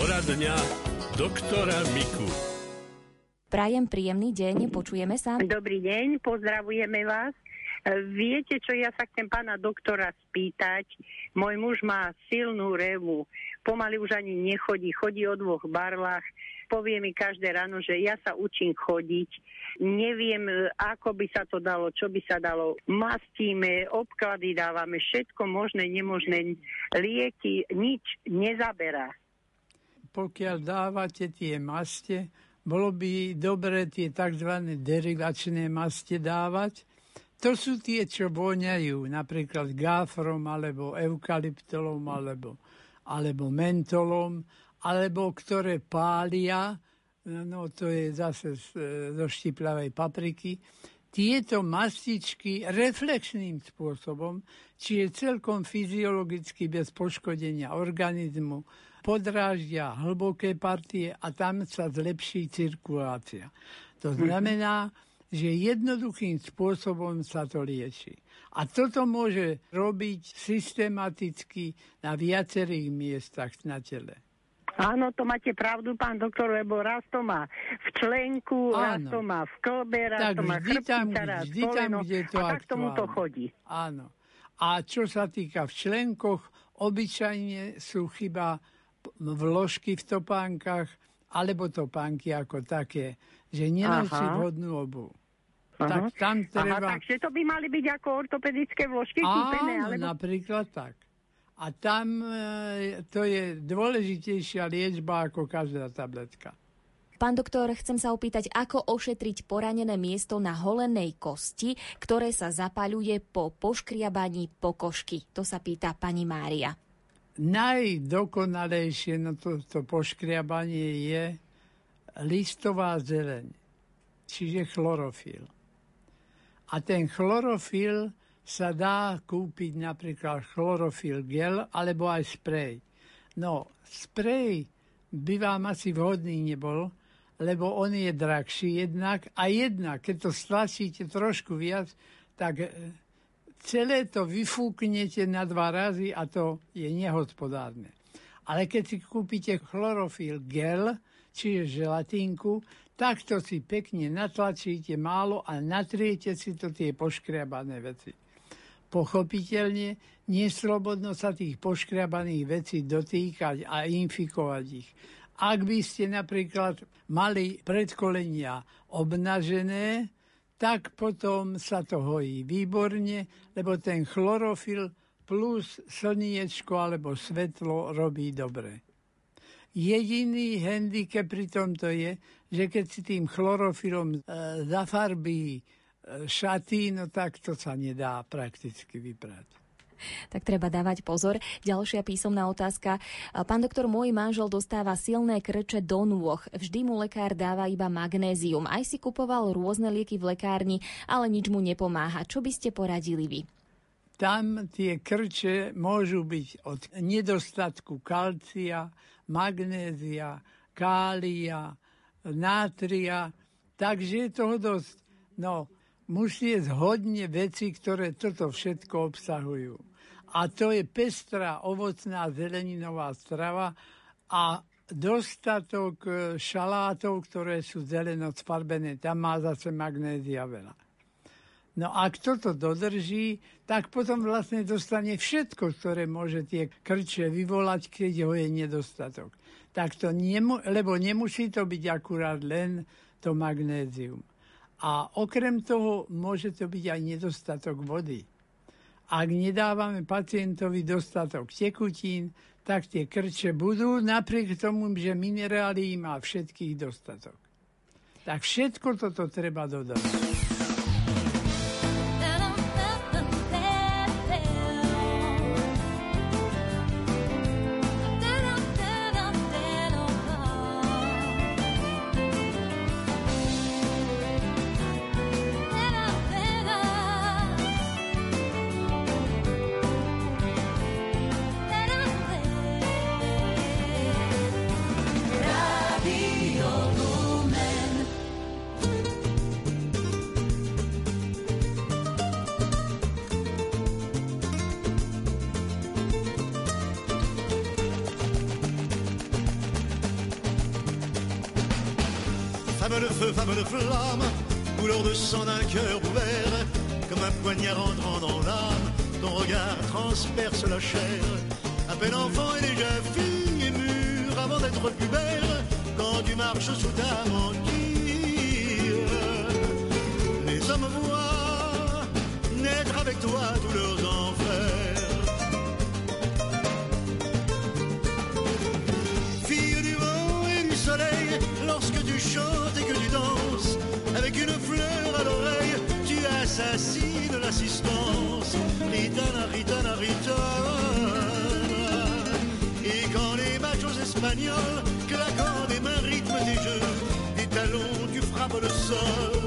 Poradňa doktora Miku. Prajem príjemný deň, počujeme sa. Dobrý deň, pozdravujeme vás. Viete, čo ja sa chcem pána doktora spýtať? Môj muž má silnú revu, pomaly už ani nechodí, chodí o dvoch barlách, povie mi každé ráno, že ja sa učím chodiť, neviem, ako by sa to dalo, čo by sa dalo. Mastíme, obklady dávame, všetko možné, nemožné, lieky, nič nezaberá. Pokiaľ dávate tie maste, bolo by dobre tie tzv. derivačné maste dávať, to sú tie, čo voňajú, napríklad gafrom, alebo eukalyptolom, alebo, alebo mentolom, alebo ktoré pália, no to je zase z, zo štipľavej papriky, tieto mastičky reflexným spôsobom, či je celkom fyziologicky bez poškodenia organizmu, podráždia hlboké partie a tam sa zlepší cirkulácia. To znamená, že jednoduchým spôsobom sa to lieči. A toto môže robiť systematicky na viacerých miestach na tele. Áno, to máte pravdu, pán doktor, lebo raz to má v členku, Áno. raz to má v klbe, raz tak to má chrbtica, tam, raz vždy koleno, tam, kde to a tak tomu to chodí. Áno. A čo sa týka v členkoch, obyčajne sú chyba vložky v topánkach, alebo topánky ako také, že nenosí vhodnú obu. Tak tam treba... Aha, takže to by mali byť ako ortopedické vložky Áno, kúpené? Alebo... napríklad tak. A tam e, to je dôležitejšia liečba ako každá tabletka. Pán doktor, chcem sa opýtať, ako ošetriť poranené miesto na holenej kosti, ktoré sa zapaľuje po poškriabaní pokožky? To sa pýta pani Mária. Najdokonalejšie na to, to poškriabanie je listová zeleň, čiže chlorofil. A ten chlorofil sa dá kúpiť napríklad chlorofil gel alebo aj sprej. No, sprej by vám asi vhodný nebol, lebo on je drahší jednak a jednak, keď to stlačíte trošku viac, tak e, celé to vyfúknete na dva razy a to je nehospodárne. Ale keď si kúpite chlorofil gel, čiže želatínku, Takto si pekne natlačíte málo a natriete si to tie poškriabané veci. Pochopiteľne, neslobodno sa tých poškriabaných vecí dotýkať a infikovať ich. Ak by ste napríklad mali predkolenia obnažené, tak potom sa to hojí výborne, lebo ten chlorofil plus slniečko alebo svetlo robí dobre. Jediný handicap pri tomto je, že keď si tým chlorofilom e, zafarbí e, šaty, no tak to sa nedá prakticky vyprať tak treba dávať pozor. Ďalšia písomná otázka. Pán doktor, môj manžel dostáva silné krče do nôh. Vždy mu lekár dáva iba magnézium. Aj si kupoval rôzne lieky v lekárni, ale nič mu nepomáha. Čo by ste poradili vy? Tam tie krče môžu byť od nedostatku kalcia, magnézia, kália, nátria, takže je toho dosť. No, musí jesť hodne veci, ktoré toto všetko obsahujú. A to je pestrá ovocná zeleninová strava a dostatok e, šalátov, ktoré sú zeleno sfarbené. Tam má zase magnézia veľa. No a kto to dodrží, tak potom vlastne dostane všetko, ktoré môže tie krče vyvolať, keď ho je nedostatok. Tak to nemu, lebo nemusí to byť akurát len to magnézium. A okrem toho môže to byť aj nedostatok vody. Ak nedávame pacientovi dostatok tekutín, tak tie krče budú, napriek tomu, že minerály má všetkých dostatok. Tak všetko toto treba dodať. Femme de feu, femme de flamme, couleur de sang d'un cœur ouvert, comme un poignard entrant dans l'âme, ton regard transperce la chair. À peine enfant et déjà fille et mûre avant d'être belle, quand tu marches sous ta mantille. Les hommes voient naître avec toi tous leurs enfers. Une fleur à l'oreille, tu assassines l'assistance. Ritana, ritana, ritana. Et quand les machos espagnols, claquant des mains, rythment tes jeux, des talons, tu frappes le sol.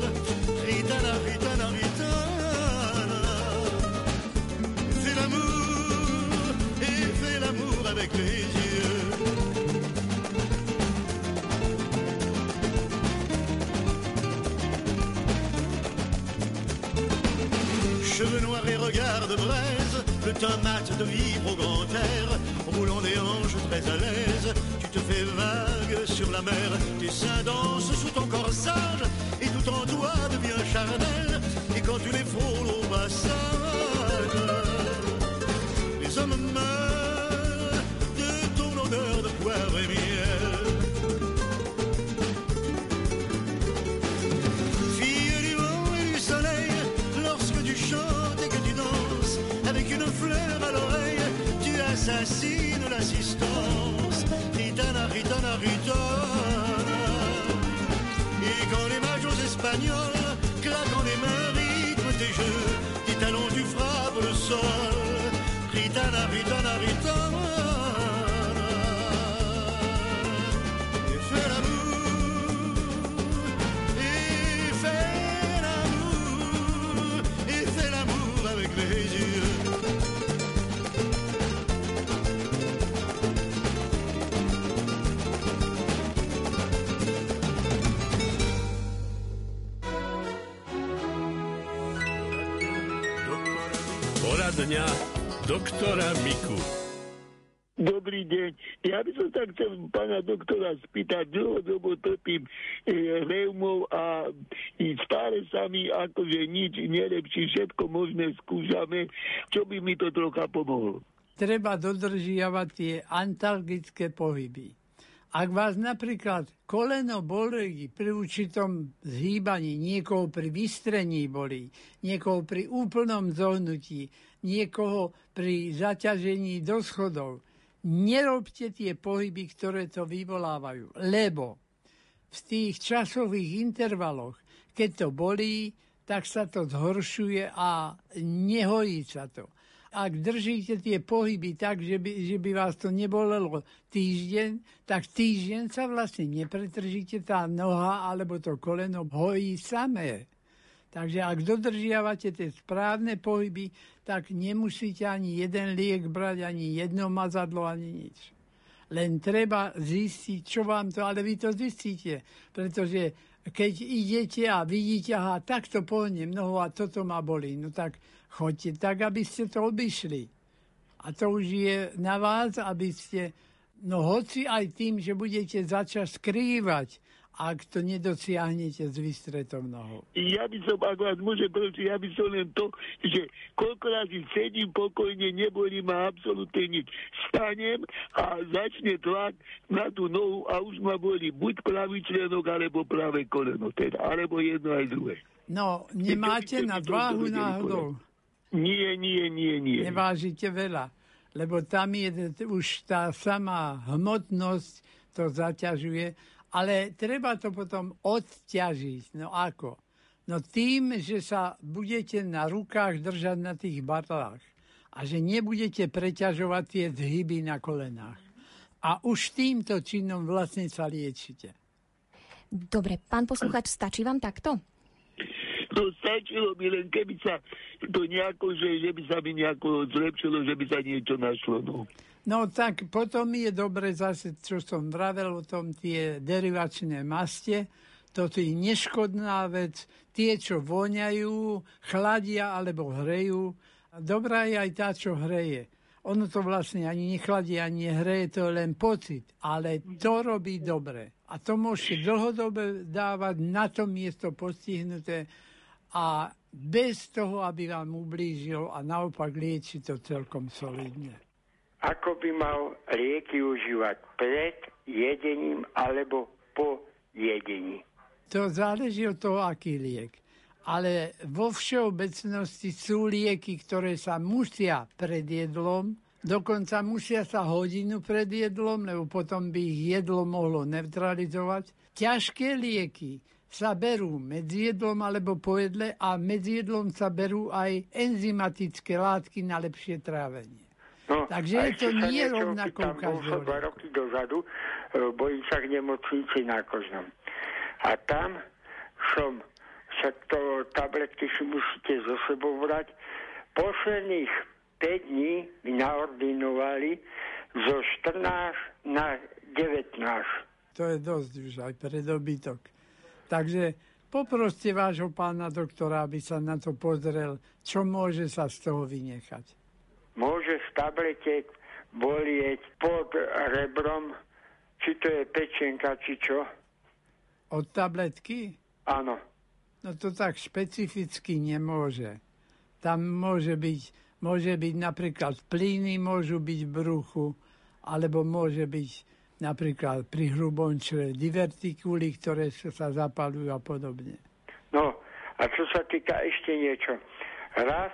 Le mat de vivre au grand air, roulant des hanches très à l'aise, tu te fais vague sur la mer, tes seins dansent sous ton corsage, quand les majos espagnols claquent des mains, rythment tes jeux, tes talons, tu frappes le sol. Ritana, ritana, ritana. Doktora Miku. Dobrý deň. Ja by som sa chcel pána doktora spýtať, dlhodobo trpím e, reumou a i stále sa mi akože nič nelepší, všetko možné skúšame, čo by mi to trocha pomohlo. Treba dodržiavať tie antalgické pohyby. Ak vás napríklad koleno bolí pri určitom zhýbaní, niekoho pri vystrení bolí, niekoho pri úplnom zohnutí, niekoho pri zaťažení do schodov, nerobte tie pohyby, ktoré to vyvolávajú, lebo v tých časových intervaloch, keď to bolí, tak sa to zhoršuje a nehojí sa to. Ak držíte tie pohyby tak, že by, že by vás to nebolelo týždeň, tak týždeň sa vlastne nepretržíte tá noha alebo to koleno hojí samé. Takže ak dodržiavate tie správne pohyby, tak nemusíte ani jeden liek brať, ani jedno mazadlo, ani nič. Len treba zistiť, čo vám to, ale vy to zistíte, pretože keď idete a vidíte, aha, takto pohnem nohu a toto ma bolí, no tak choďte tak, aby ste to obišli. A to už je na vás, aby ste, no hoci aj tým, že budete začať skrývať, ak to nedosiahnete s vystretou nohou. Ja by som, ak vás môže prosiť, ja by som len to, že koľko razy sedím pokojne, nebolí ma absolútne nič. Stanem a začne tlak na tú nohu a už ma bolí buď pravý členok, alebo pravé koleno, teda, alebo jedno aj druhé. No, nemáte na váhu náhodou. Nie, nie, nie, nie. Nevážite veľa, lebo tam je už tá samá hmotnosť to zaťažuje, ale treba to potom odťažiť. No ako? No tým, že sa budete na rukách držať na tých barlách a že nebudete preťažovať tie zhyby na kolenách. A už týmto činom vlastne sa liečite. Dobre, pán posluchač, stačí vám takto? To stačilo by len, keby sa to nejako, že, že by sa mi nejako zlepšilo, že by sa niečo našlo. No. No tak potom je dobre zase, čo som vravel o tom, tie derivačné maste, toto je neškodná vec, tie, čo voňajú, chladia alebo hrejú. Dobrá je aj tá, čo hreje. Ono to vlastne ani nechladí, ani nehreje, to je len pocit, ale to robí dobre. A to môžete dlhodobe dávať na to miesto postihnuté a bez toho, aby vám ublížil a naopak lieči to celkom solidne. Ako by mal lieky užívať pred jedením alebo po jedení? To záleží od toho, aký liek. Ale vo všeobecnosti sú lieky, ktoré sa musia pred jedlom Dokonca musia sa hodinu pred jedlom, lebo potom by ich jedlo mohlo neutralizovať. Ťažké lieky sa berú medzi jedlom alebo po jedle a medzi jedlom sa berú aj enzymatické látky na lepšie trávenie. No, Takže je to nie rovnako u každého. dva roky dozadu, e, bojím sa k nemocnici na Kožnom. A tam som však to tabletky si musíte zo sebou vrať. Posledných 5 dní mi naordinovali zo 14 na 19. To je dosť už aj pre dobytok. Takže poproste vášho pána doktora, aby sa na to pozrel, čo môže sa z toho vynechať. Môže z tabletiek bolieť pod rebrom, či to je pečenka, či čo? Od tabletky? Áno. No to tak špecificky nemôže. Tam môže byť Môže byť napríklad plyny, môžu byť v bruchu, alebo môže byť napríklad pri hrubom čele divertikuly, ktoré sa zapalujú a podobne. No a čo sa týka ešte niečo. Raz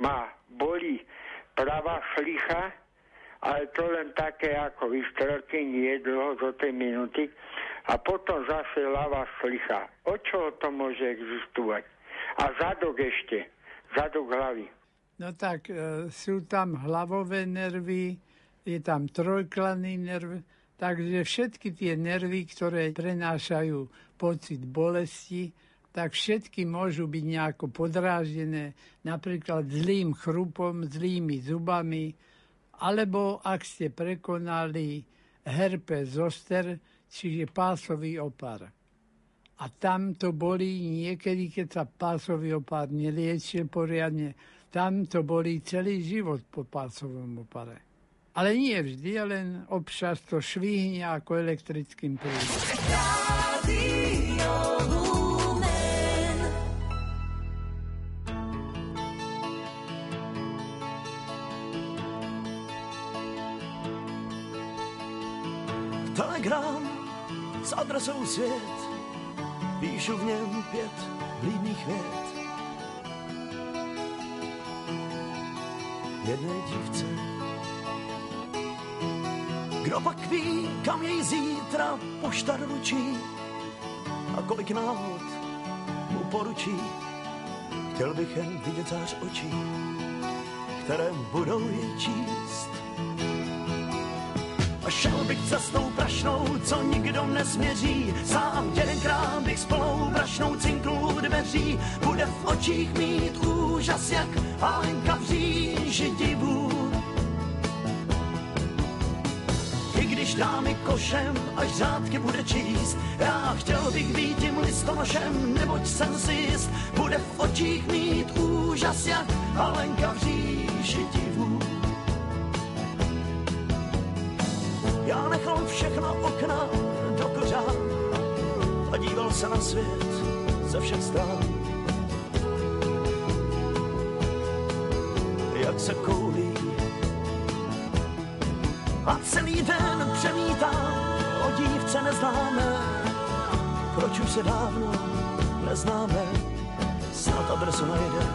ma bolí pravá šlicha, ale to len také ako vystrelky, nie dlho zo tej minúty. A potom zase ľavá šlicha. O čo to môže existovať? A zadok ešte, zadok hlavy. No tak e, sú tam hlavové nervy, je tam trojklanný nerv, takže všetky tie nervy, ktoré prenášajú pocit bolesti, tak všetky môžu byť nejako podráždené, napríklad zlým chrupom, zlými zubami, alebo ak ste prekonali herpes zoster, čiže pásový opar. A tam to boli niekedy, keď sa pásový opár neliečil poriadne, tam to boli celý život po pácovom opare. Ale nie vždy, len občas to švihne ako elektrickým prúdom. Telegram s adresou svět, píšu v něm pět blídných vět. jedné dívce. Kdo pak ví, kam jej zítra pošta ručí a kolik náhod mu poručí. Chtěl bych jen vidět zář očí, které budou jej číst. Bych cestou prašnou, co nikdo nesměří. Sám jedenkrát bych s plnou brašnou cinknul dveří. Bude v očích mít úžas, jak Alenka v říži divů. I když dá mi košem, až řádky bude číst, já chtěl bych být tím listonošem, neboť jsem si jist, bude v očích mít úžas, jak Alenka v říži Všechno okna do kořán. A díval se na svět ze všech stran. Jak se koulí. A celý den přemítám o dívce neznáme, proč už se dávno neznáme, snad adresu najde.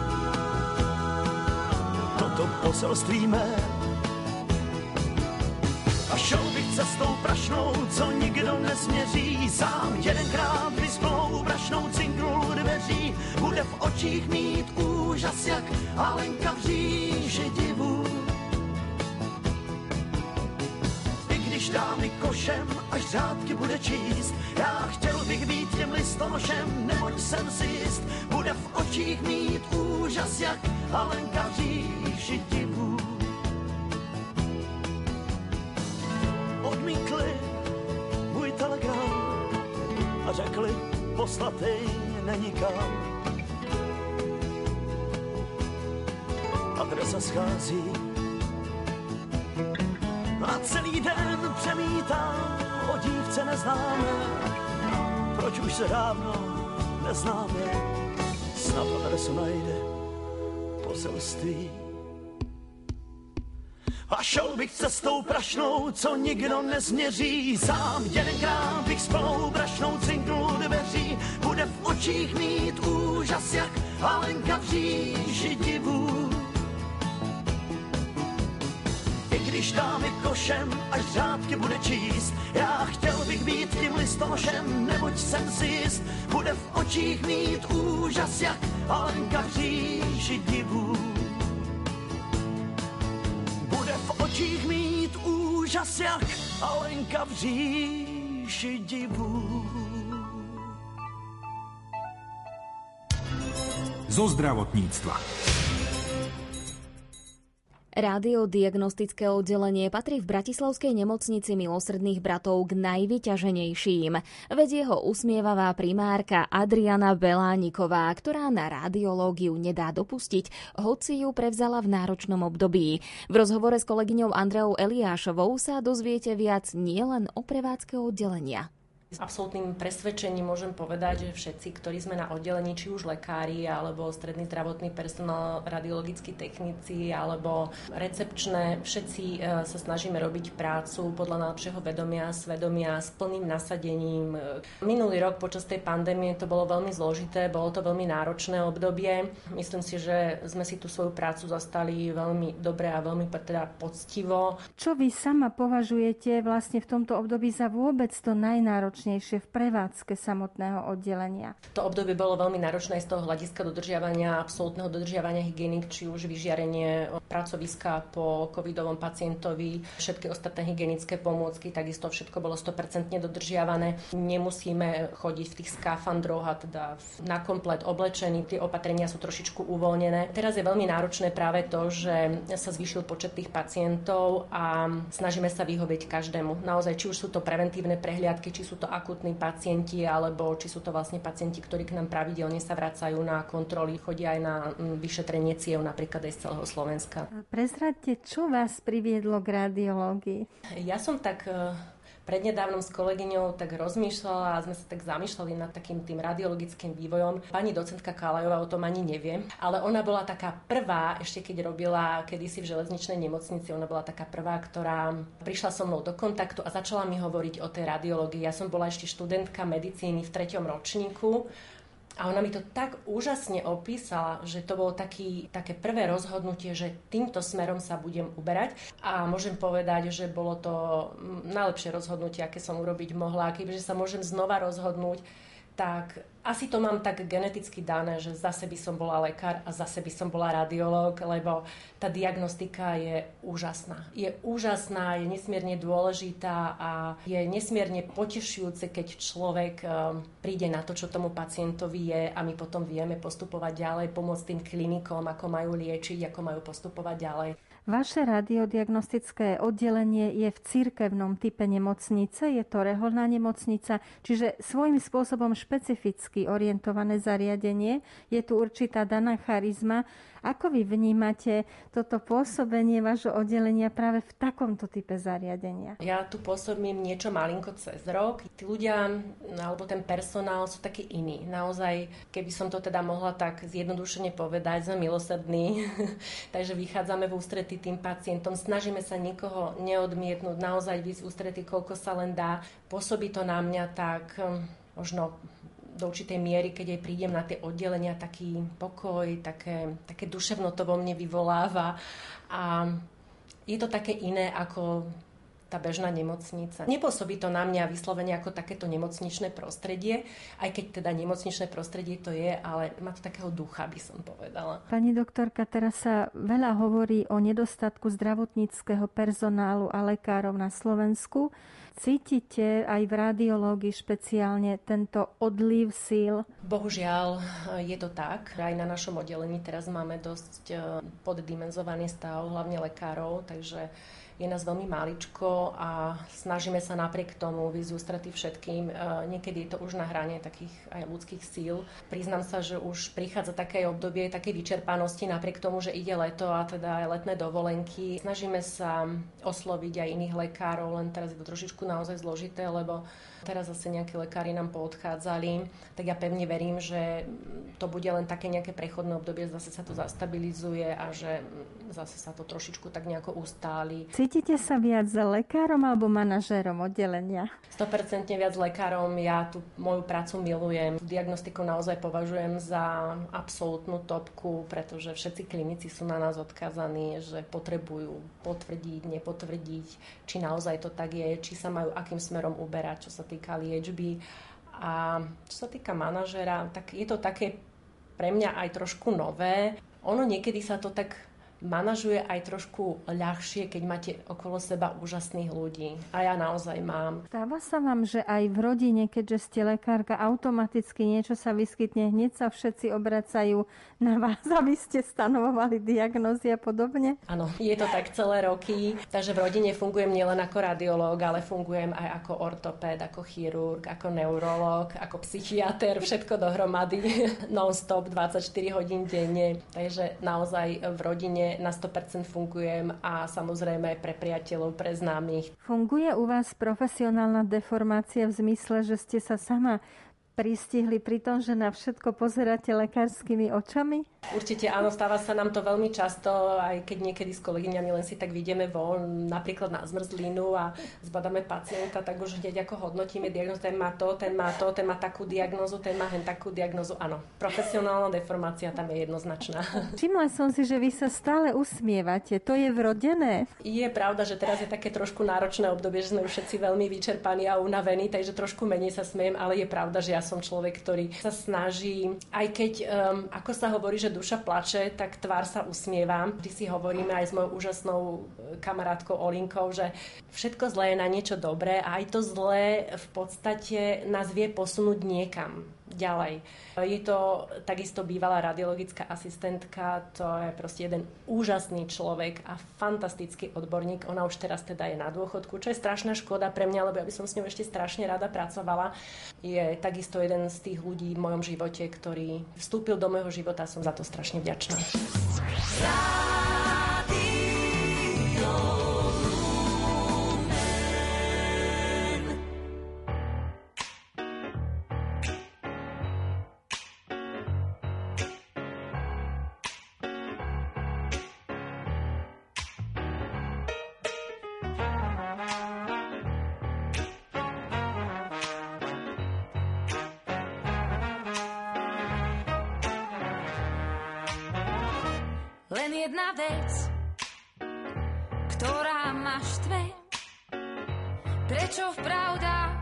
Toto poselství mé šel bych cestou prašnou, co nikdo nesměří. Sám jedenkrát vysplou brašnou cinknul dveří, bude v očích mít úžas, jak Alenka v říži divu. I když dá mi košem, až řádky bude číst, já chtěl bych být těm listonošem, neboť jsem si jist, bude v očích mít úžas, jak Alenka v říži divu. Poslatej není kam. Adresa schází a celý den přemítám o dívce neznáme, proč už se dávno neznáme, snad adresu najde poselství. A šel bych cestou prašnou, co nikdo nezměří. Sám jedenkrát bych s plnou brašnou cinknul dveří. Bude v očích mít úžas, jak Alenka v říži divů. I když dáme košem, až řádky bude číst, já chtěl bych být tím listonošem, neboť jsem si jist, bude v očích mít úžas, jak Alenka v říži divů. Bude v očích mít úžas, jak Alenka v říši divů. Zo zdravotníctva. Radiodiagnostické oddelenie patrí v Bratislavskej nemocnici milosrdných bratov k najvyťaženejším. Vedie ho usmievavá primárka Adriana Belániková, ktorá na radiológiu nedá dopustiť, hoci ju prevzala v náročnom období. V rozhovore s kolegyňou Andreou Eliášovou sa dozviete viac nielen o prevádzke oddelenia. S absolútnym presvedčením môžem povedať, že všetci, ktorí sme na oddelení, či už lekári, alebo stredný zdravotný personál, radiologickí technici, alebo recepčné, všetci e, sa snažíme robiť prácu podľa najlepšieho vedomia, svedomia, s plným nasadením. Minulý rok počas tej pandémie to bolo veľmi zložité, bolo to veľmi náročné obdobie. Myslím si, že sme si tú svoju prácu zastali veľmi dobre a veľmi teda poctivo. Čo vy sama považujete vlastne v tomto období za vôbec to najnáročnejšie? Náročnejšie v prevádzke samotného oddelenia. To obdobie bolo veľmi náročné z toho hľadiska dodržiavania, absolútneho dodržiavania hygienik, či už vyžiarenie pracoviska po covidovom pacientovi, všetky ostatné hygienické pomôcky, takisto všetko bolo 100% dodržiavané. Nemusíme chodiť v tých skafandroch a teda na komplet oblečení, tie opatrenia sú trošičku uvoľnené. Teraz je veľmi náročné práve to, že sa zvýšil počet tých pacientov a snažíme sa vyhovieť každému. Naozaj, či už sú to preventívne prehliadky, či sú to akutní pacienti, alebo či sú to vlastne pacienti, ktorí k nám pravidelne sa vracajú na kontroly, chodia aj na mm, vyšetrenie ciev napríklad aj z celého Slovenska. Prezradte, čo vás priviedlo k radiológii? Ja som tak e, prednedávnom s kolegyňou tak rozmýšľala a sme sa tak zamýšľali nad takým tým radiologickým vývojom. Pani docentka Kálajová o tom ani nevie, ale ona bola taká prvá, ešte keď robila kedysi v železničnej nemocnici, ona bola taká prvá, ktorá prišla so mnou do kontaktu a začala mi hovoriť o tej radiológii. Ja som bola ešte študentka medicíny v treťom ročníku a ona mi to tak úžasne opísala, že to bolo taký, také prvé rozhodnutie, že týmto smerom sa budem uberať. A môžem povedať, že bolo to najlepšie rozhodnutie, aké som urobiť mohla. Keďže sa môžem znova rozhodnúť, tak asi to mám tak geneticky dané, že zase by som bola lekár a zase by som bola radiológ, lebo tá diagnostika je úžasná. Je úžasná, je nesmierne dôležitá a je nesmierne potešujúce, keď človek um, príde na to, čo tomu pacientovi je a my potom vieme postupovať ďalej, pomôcť tým klinikom, ako majú liečiť, ako majú postupovať ďalej. Vaše radiodiagnostické oddelenie je v cirkevnom type nemocnice, je to reholná nemocnica, čiže svojím spôsobom špecificky orientované zariadenie. Je tu určitá daná charizma, ako vy vnímate toto pôsobenie vášho oddelenia práve v takomto type zariadenia? Ja tu pôsobím niečo malinko cez rok. Tí ľudia alebo ten personál sú takí iní. Naozaj, keby som to teda mohla tak zjednodušene povedať, sme milosrdní. Takže vychádzame v ústrety tým pacientom. Snažíme sa nikoho neodmietnúť, naozaj vysť ústrety, koľko sa len dá. Pôsobí to na mňa tak hm, možno do určitej miery, keď aj prídem na tie oddelenia, taký pokoj, také, také duševno to vo mne vyvoláva. A je to také iné ako tá bežná nemocnica. Nepôsobí to na mňa vyslovene ako takéto nemocničné prostredie, aj keď teda nemocničné prostredie to je, ale má to takého ducha, by som povedala. Pani doktorka, teraz sa veľa hovorí o nedostatku zdravotníckého personálu a lekárov na Slovensku. Cítite aj v radiológii špeciálne tento odliv síl? Bohužiaľ je to tak. Aj na našom oddelení teraz máme dosť eh, poddimenzovaný stav, hlavne lekárov, takže je nás veľmi maličko a snažíme sa napriek tomu vyzť ústrety všetkým. E, niekedy je to už na hrane takých aj ľudských síl. Priznám sa, že už prichádza také obdobie také vyčerpanosti napriek tomu, že ide leto a teda aj letné dovolenky. Snažíme sa osloviť aj iných lekárov, len teraz je to trošičku naozaj zložité, lebo teraz zase nejakí lekári nám poodchádzali, tak ja pevne verím, že to bude len také nejaké prechodné obdobie, zase sa to zastabilizuje a že zase sa to trošičku tak nejako ustáli. Cítite sa viac lekárom alebo manažérom oddelenia? 100% viac lekárom. Ja tú moju prácu milujem. Diagnostiku naozaj považujem za absolútnu topku, pretože všetci klinici sú na nás odkazaní, že potrebujú potvrdiť, nepotvrdiť, či naozaj to tak je, či sa majú akým smerom uberať, čo sa týka liečby. A čo sa týka manažera, tak je to také pre mňa aj trošku nové. Ono niekedy sa to tak manažuje aj trošku ľahšie, keď máte okolo seba úžasných ľudí. A ja naozaj mám. Stáva sa vám, že aj v rodine, keďže ste lekárka, automaticky niečo sa vyskytne, hneď sa všetci obracajú na vás, aby ste stanovovali diagnózy a podobne? Áno, je to tak celé roky. Takže v rodine fungujem nielen ako radiológ, ale fungujem aj ako ortopéd, ako chirurg, ako neurolog, ako psychiatr, všetko dohromady, non-stop, 24 hodín denne. Takže naozaj v rodine na 100% fungujem a samozrejme aj pre priateľov, pre známych. Funguje u vás profesionálna deformácia v zmysle, že ste sa sama pristihli pri tom, že na všetko pozeráte lekárskymi očami? Určite áno, stáva sa nám to veľmi často, aj keď niekedy s kolegyňami len si tak vidíme von, napríklad na zmrzlinu a zbadáme pacienta, tak už hneď ako hodnotíme diagnozu, ten má to, ten má to, ten má takú diagnozu, ten má hen takú diagnozu. Áno, profesionálna deformácia tam je jednoznačná. Všimla som si, že vy sa stále usmievate. To je vrodené? Je pravda, že teraz je také trošku náročné obdobie, že sme už všetci veľmi vyčerpaní a unavení, takže trošku menej sa smiem, ale je pravda, že ja som človek, ktorý sa snaží, aj keď, um, ako sa hovorí, že duša plače, tak tvár sa usmieva. Vždy si hovoríme aj s mojou úžasnou e, kamarátkou Olinkou, že všetko zlé je na niečo dobré a aj to zlé v podstate nás vie posunúť niekam ďalej. Je to takisto bývalá radiologická asistentka, to je proste jeden úžasný človek a fantastický odborník. Ona už teraz teda je na dôchodku, čo je strašná škoda pre mňa, lebo ja by som s ňou ešte strašne rada pracovala. Je takisto jeden z tých ľudí v mojom živote, ktorý vstúpil do môjho života a som za to strašne vďačná. srdce Len jedna vec, ktorá ma štve, prečo v pravdách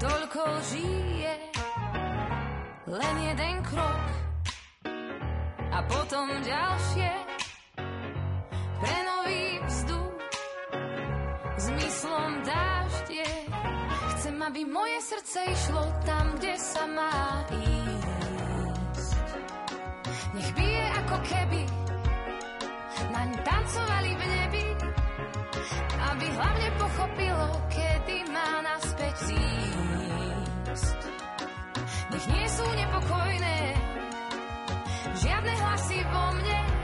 toľko žije. Len jeden krok a potom ďalšie pre nový vzduch zmyslom dáždie. Chcem, aby moje srdce išlo tam, kde sa má ísť. pochopilo, kedy má naspäť prísť. Nech nie sú nepokojné žiadne hlasy vo mne.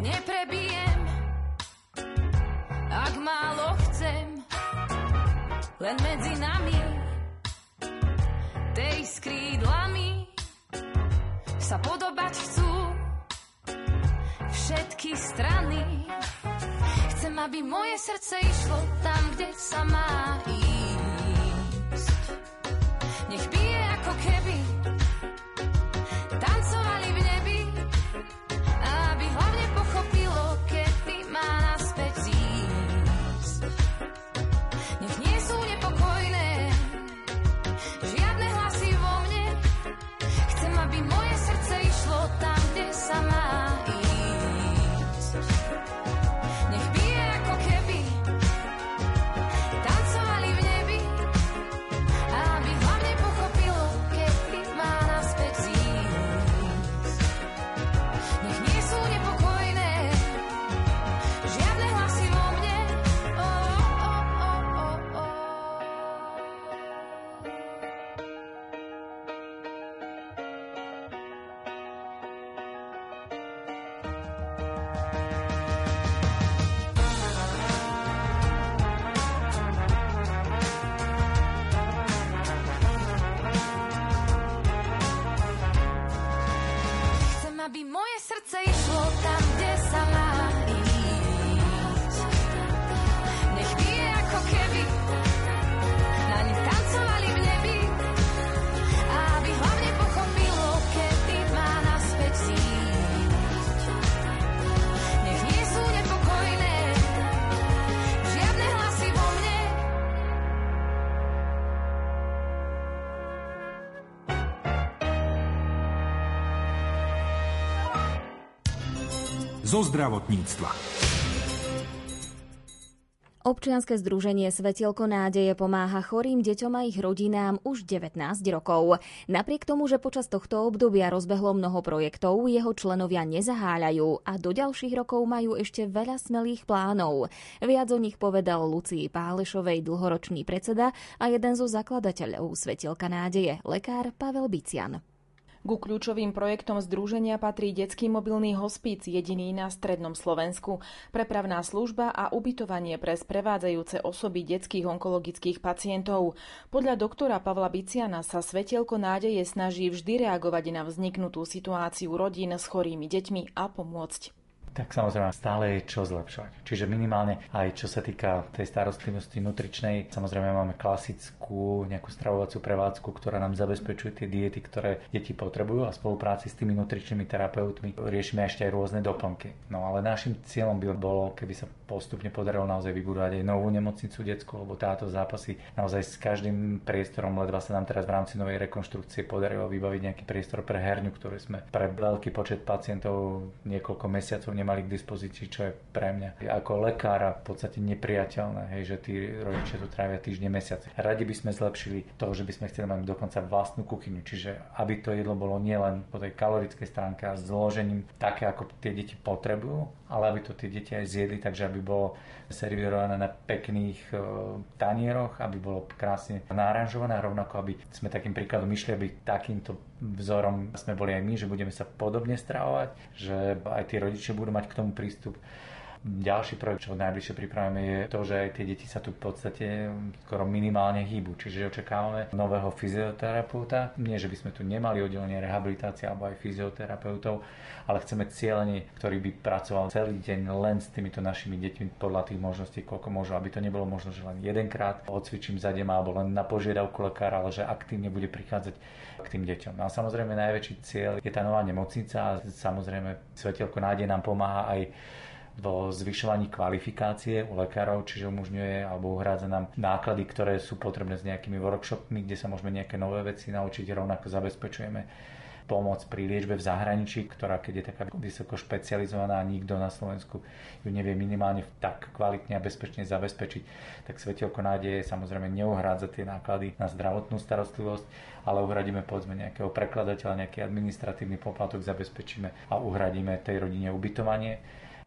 Neprebijem, ak málo chcem, len medzi nami, tej s krídlami, sa podobať chcú všetky strany. Chcem, aby moje srdce išlo tam, kde sa má ísť. Išlo tam, zo zdravotníctva. Občianske združenie Svetielko nádeje pomáha chorým deťom a ich rodinám už 19 rokov. Napriek tomu, že počas tohto obdobia rozbehlo mnoho projektov, jeho členovia nezaháľajú a do ďalších rokov majú ešte veľa smelých plánov. Viac o nich povedal Lucii Pálešovej dlhoročný predseda a jeden zo zakladateľov Svetielka nádeje, lekár Pavel Bician. Ku kľúčovým projektom združenia patrí detský mobilný hospíc jediný na strednom Slovensku, prepravná služba a ubytovanie pre sprevádzajúce osoby detských onkologických pacientov. Podľa doktora Pavla Biciana sa Svetielko nádeje snaží vždy reagovať na vzniknutú situáciu rodín s chorými deťmi a pomôcť tak samozrejme stále je čo zlepšovať. Čiže minimálne aj čo sa týka tej starostlivosti nutričnej, samozrejme máme klasickú nejakú stravovaciu prevádzku, ktorá nám zabezpečuje tie diety, ktoré deti potrebujú a v spolupráci s tými nutričnými terapeutmi riešime ešte aj rôzne doplnky. No ale našim cieľom by bolo, keby sa postupne podarilo naozaj vybudovať aj novú nemocnicu detskú, lebo táto zápasy naozaj s každým priestorom, ledva sa nám teraz v rámci novej rekonštrukcie podarilo vybaviť nejaký priestor pre herňu, ktorý sme pre veľký počet pacientov niekoľko mesiacov nemali k dispozícii, čo je pre mňa ako lekára v podstate nepriateľné, hej, že tí rodičia tu trávia týždne, mesiace. Radi by sme zlepšili to, že by sme chceli mať dokonca vlastnú kuchyňu, čiže aby to jedlo bolo nielen po tej kalorickej stránke a zložením také, ako tie deti potrebujú, ale aby to tie deti aj zjedli, takže aby bolo servírované na pekných e, tanieroch, aby bolo krásne naranžované rovnako, aby sme takým príkladom išli, aby takýmto vzorom sme boli aj my, že budeme sa podobne stravovať, že aj tí rodičia budú mať k tomu prístup. Ďalší projekt, čo najbližšie pripravíme, je to, že aj tie deti sa tu v podstate skoro minimálne hýbu. Čiže očakávame nového fyzioterapeuta. Nie, že by sme tu nemali oddelenie rehabilitácie alebo aj fyzioterapeutov, ale chceme cieľenie, ktorý by pracoval celý deň len s týmito našimi deťmi podľa tých možností, koľko môžu. Aby to nebolo možno, že len jedenkrát odcvičím za deň alebo len na požiadavku lekára, ale že aktívne bude prichádzať k tým deťom. No a samozrejme najväčší cieľ je tá nová nemocnica a samozrejme Svetielko nádej nám pomáha aj vo zvyšovaní kvalifikácie u lekárov, čiže umožňuje alebo uhrádza nám náklady, ktoré sú potrebné s nejakými workshopmi, kde sa môžeme nejaké nové veci naučiť, rovnako zabezpečujeme pomoc pri liečbe v zahraničí, ktorá keď je taká vysoko špecializovaná a nikto na Slovensku ju nevie minimálne tak kvalitne a bezpečne zabezpečiť, tak Svetielko nádeje samozrejme neuhrádza tie náklady na zdravotnú starostlivosť, ale uhradíme povedzme nejakého prekladateľa, nejaký administratívny poplatok zabezpečíme a uhradíme tej rodine ubytovanie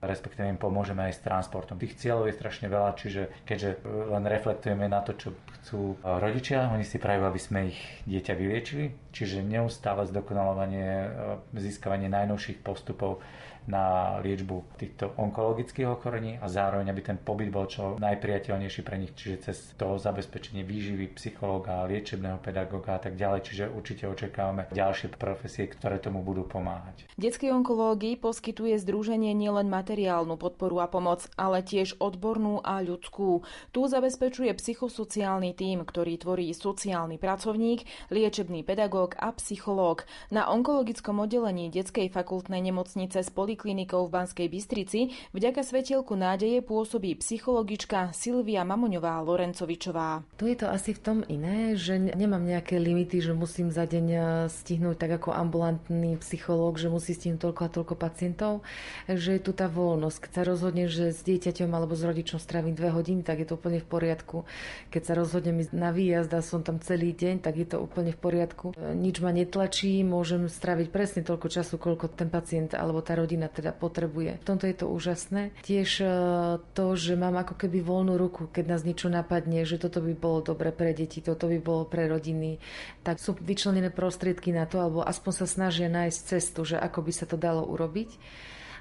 respektíve im pomôžeme aj s transportom. Tých cieľov je strašne veľa, čiže keďže len reflektujeme na to, čo chcú rodičia, oni si prajú, aby sme ich dieťa vyliečili, čiže neustále zdokonalovanie, získavanie najnovších postupov na liečbu týchto onkologických ochorení a zároveň, aby ten pobyt bol čo najpriateľnejší pre nich, čiže cez to zabezpečenie výživy psychológa, liečebného pedagóga a tak ďalej, čiže určite očakávame ďalšie profesie, ktoré tomu budú pomáhať. Detskej onkológii poskytuje združenie nielen materiálnu podporu a pomoc, ale tiež odbornú a ľudskú. Tu zabezpečuje psychosociálny tím, ktorý tvorí sociálny pracovník, liečebný pedagóg a psychológ. Na onkologickom oddelení Detskej fakultnej nemocnice z poliklinikou v Banskej Bystrici vďaka svetielku nádeje pôsobí psychologička Silvia Mamoňová Lorencovičová. Tu je to asi v tom iné, že nemám nejaké limity, že musím za deň e, stihnúť tak ako ambulantný psychológ, že musí stihnúť toľko a toľko pacientov, že je tu tá voľnosť. Keď sa rozhodne, že s dieťaťom alebo s rodičom strávim dve hodiny, tak je to úplne v poriadku. Keď sa rozhodnem na výjazd a som tam celý deň, tak je to úplne v poriadku. E, nič ma netlačí, môžem stráviť presne toľko času, koľko ten pacient alebo tá rodina rodina teda potrebuje. V tomto je to úžasné. Tiež e, to, že mám ako keby voľnú ruku, keď nás niečo napadne, že toto by bolo dobre pre deti, toto by bolo pre rodiny, tak sú vyčlenené prostriedky na to, alebo aspoň sa snažia nájsť cestu, že ako by sa to dalo urobiť.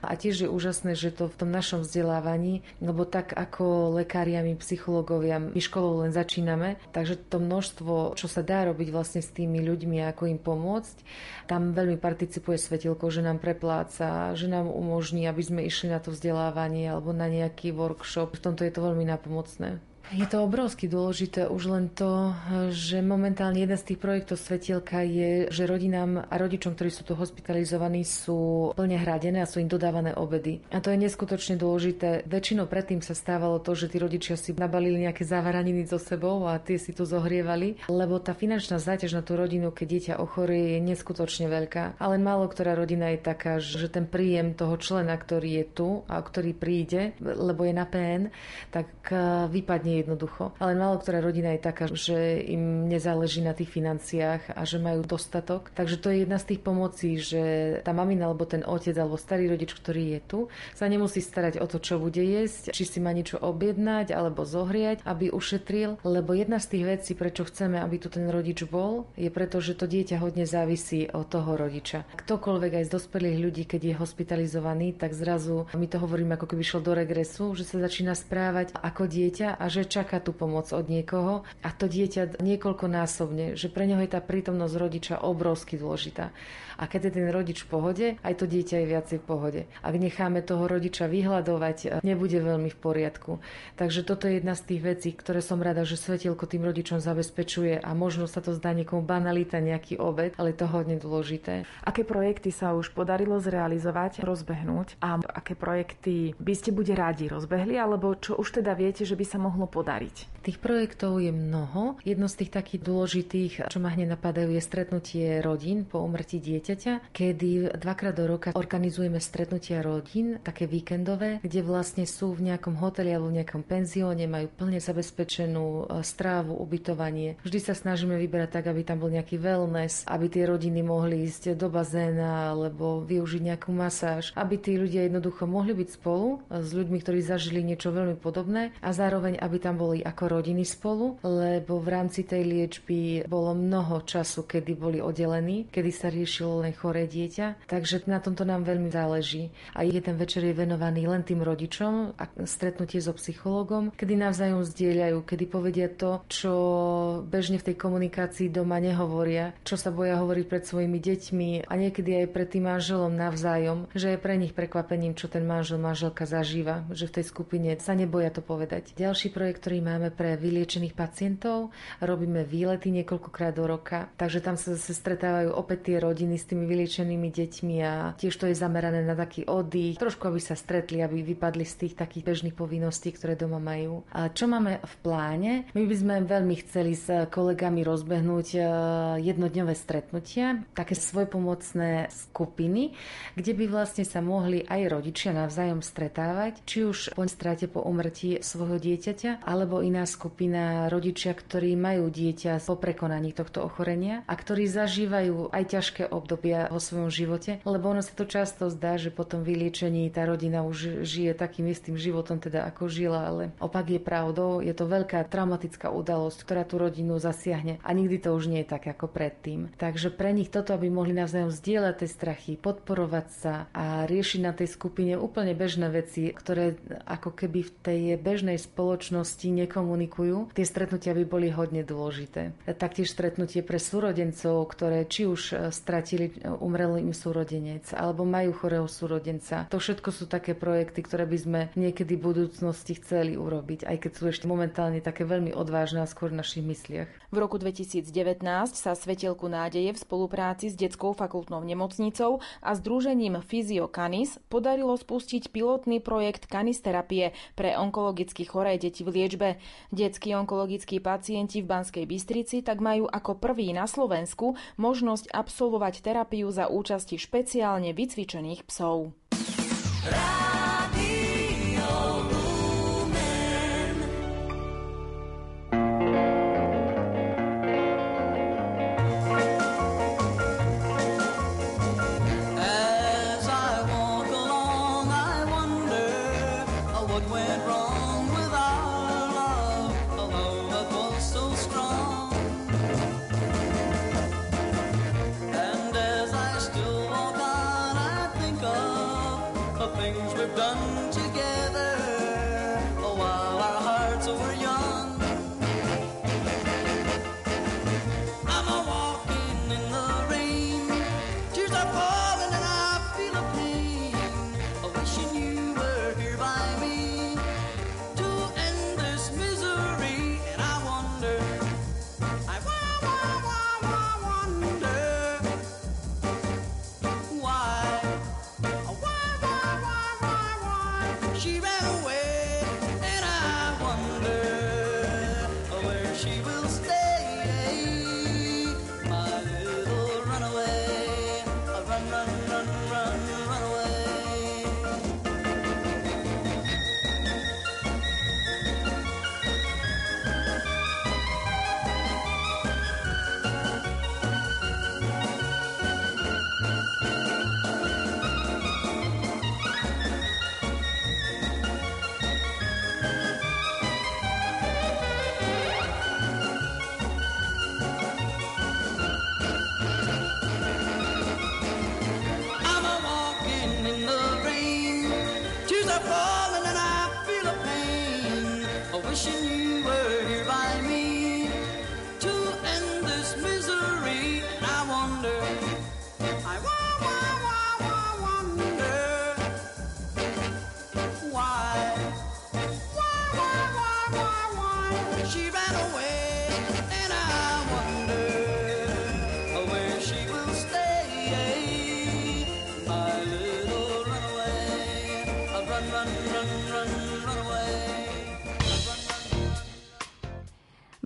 A tiež je úžasné, že to v tom našom vzdelávaní, lebo tak ako lekári a my psychológovia, my školou len začíname, takže to množstvo, čo sa dá robiť vlastne s tými ľuďmi ako im pomôcť, tam veľmi participuje svetilko, že nám prepláca, že nám umožní, aby sme išli na to vzdelávanie alebo na nejaký workshop. V tomto je to veľmi napomocné. Je to obrovsky dôležité už len to, že momentálne jeden z tých projektov Svetielka je, že rodinám a rodičom, ktorí sú tu hospitalizovaní, sú plne hradené a sú im dodávané obedy. A to je neskutočne dôležité. Väčšinou predtým sa stávalo to, že tí rodičia si nabalili nejaké závaraniny so sebou a tie si tu zohrievali, lebo tá finančná záťaž na tú rodinu, keď dieťa ochorie, je neskutočne veľká. Ale málo ktorá rodina je taká, že ten príjem toho člena, ktorý je tu a ktorý príde, lebo je na PN, tak eh, vypadne jednoducho. Ale málo ktorá rodina je taká, že im nezáleží na tých financiách a že majú dostatok. Takže to je jedna z tých pomocí, že tá mamina alebo ten otec alebo starý rodič, ktorý je tu, sa nemusí starať o to, čo bude jesť, či si má niečo objednať alebo zohriať, aby ušetril, lebo jedna z tých vecí, prečo chceme, aby tu ten rodič bol, je preto, že to dieťa hodne závisí od toho rodiča. Ktokoľvek aj z dospelých ľudí, keď je hospitalizovaný, tak zrazu my to hovoríme, ako keby šiel do regresu, že sa začína správať ako dieťa a že čaká tú pomoc od niekoho a to dieťa niekoľkonásobne, že pre neho je tá prítomnosť rodiča obrovsky dôležitá. A keď je ten rodič v pohode, aj to dieťa je viacej v pohode. Ak necháme toho rodiča vyhľadovať, nebude veľmi v poriadku. Takže toto je jedna z tých vecí, ktoré som rada, že svetielko tým rodičom zabezpečuje a možno sa to zdá niekomu banalita, nejaký obed, ale je to hodne dôležité. Aké projekty sa už podarilo zrealizovať, rozbehnúť a aké projekty by ste bude rádi rozbehli, alebo čo už teda viete, že by sa mohlo podariť? Tých projektov je mnoho. Jedno z tých takých dôležitých, čo ma hneď napadajú, je stretnutie rodín po umrtí dieťaťa, kedy dvakrát do roka organizujeme stretnutia rodín, také víkendové, kde vlastne sú v nejakom hoteli alebo v nejakom penzióne, majú plne zabezpečenú e, strávu, ubytovanie. Vždy sa snažíme vyberať tak, aby tam bol nejaký wellness, aby tie rodiny mohli ísť do bazéna alebo využiť nejakú masáž, aby tí ľudia jednoducho mohli byť spolu s ľuďmi, ktorí zažili niečo veľmi podobné a zároveň, aby tam boli ako rodiny spolu, lebo v rámci tej liečby bolo mnoho času, kedy boli oddelení, kedy sa riešilo len choré dieťa. Takže na tomto nám veľmi záleží. A jeden večer je venovaný len tým rodičom a stretnutie so psychologom, kedy navzájom zdieľajú, kedy povedia to, čo bežne v tej komunikácii doma nehovoria, čo sa boja hovoriť pred svojimi deťmi a niekedy aj pred tým manželom navzájom, že je pre nich prekvapením, čo ten manžel, manželka zažíva, že v tej skupine sa neboja to povedať. Ďalší projekt, ktorý máme pre vyliečených pacientov. Robíme výlety niekoľkokrát do roka, takže tam sa zase stretávajú opäť tie rodiny s tými vyliečenými deťmi a tiež to je zamerané na taký oddych, trošku aby sa stretli, aby vypadli z tých takých bežných povinností, ktoré doma majú. A čo máme v pláne? My by sme veľmi chceli s kolegami rozbehnúť e, jednodňové stretnutia, také svojpomocné skupiny, kde by vlastne sa mohli aj rodičia navzájom stretávať, či už po strate po umrtí svojho dieťaťa, alebo iná skupina rodičia, ktorí majú dieťa po prekonaní tohto ochorenia a ktorí zažívajú aj ťažké obdobia vo svojom živote, lebo ono sa to často zdá, že po tom vyliečení tá rodina už žije takým istým životom, teda ako žila, ale opak je pravdou, je to veľká traumatická udalosť, ktorá tú rodinu zasiahne a nikdy to už nie je tak ako predtým. Takže pre nich toto, aby mohli navzájom zdieľať tie strachy, podporovať sa a riešiť na tej skupine úplne bežné veci, ktoré ako keby v tej bežnej spoločnosti nekomunikujú komunikujú. Tie stretnutia by boli hodne dôležité. Taktiež stretnutie pre súrodencov, ktoré či už e, stratili e, umrelý im súrodenec, alebo majú chorého súrodenca. To všetko sú také projekty, ktoré by sme niekedy v budúcnosti chceli urobiť, aj keď sú ešte momentálne také veľmi odvážne a skôr v našich mysliach. V roku 2019 sa Svetielku nádeje v spolupráci s Detskou fakultnou nemocnicou a Združením Physio Canis podarilo spustiť pilotný projekt kanisterapie pre onkologicky choré deti v liečbe. Detskí onkologickí pacienti v Banskej Bystrici tak majú ako prvý na Slovensku možnosť absolvovať terapiu za účasti špeciálne vycvičených psov. wishing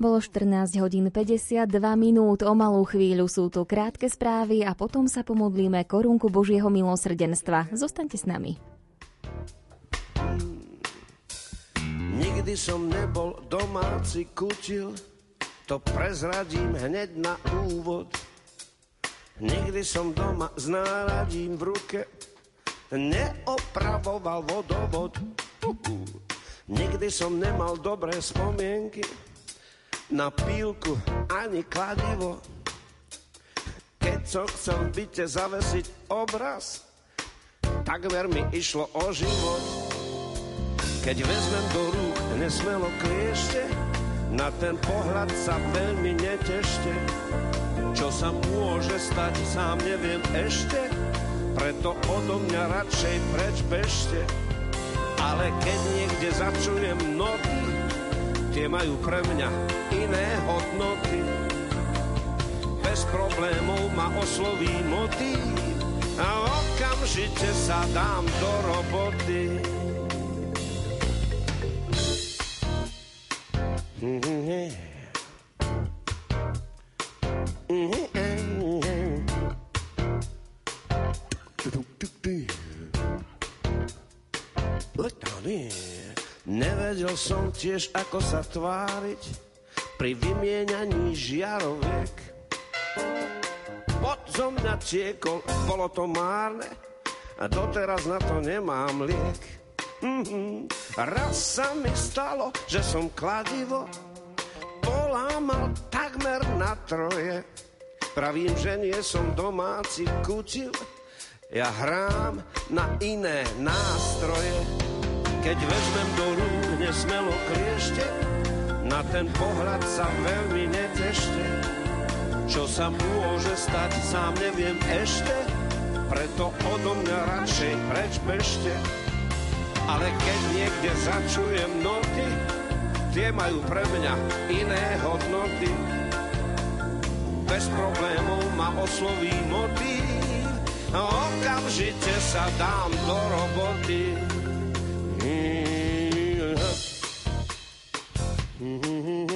Bolo 14 hodín 52 minút, o malú chvíľu sú tu krátke správy a potom sa pomodlíme korunku Božieho milosrdenstva. Zostaňte s nami. Nikdy som nebol domáci kutil, to prezradím hneď na úvod. Nikdy som doma s náradím v ruke neopravoval vodovod. Nikdy som nemal dobré spomienky na pílku ani kladivo. Keď som chcel v byte zavesiť obraz, takmer mi išlo o život. Keď vezmem do rúk nesmelo kliešte, na ten pohľad sa veľmi netešte. Čo sa môže stať, sám neviem ešte, preto odo mňa radšej preč bežte. Ale keď niekde začujem noty, tie majú pre mňa iné hodnoty. Bez problémov ma osloví motív a okamžite sa dám do roboty. Nevedel som tiež, ako sa tváriť pri vymieňaní žiaroviek. Pod zo mňa tiekol, bolo to márne a doteraz na to nemám liek. Mhm. Raz sa mi stalo, že som kladivo polámal takmer na troje. Pravím, že nie som domáci kutil, ja hrám na iné nástroje. Keď vezmem do rúk nesmelo kliešte, na ten pohľad sa veľmi netešte. Čo sa môže stať, sám neviem ešte, preto odo mňa radšej preč bežte. Ale keď niekde začujem noty, tie majú pre mňa iné hodnoty. Bez problémov ma osloví motív, okamžite sa dám do roboty. Keď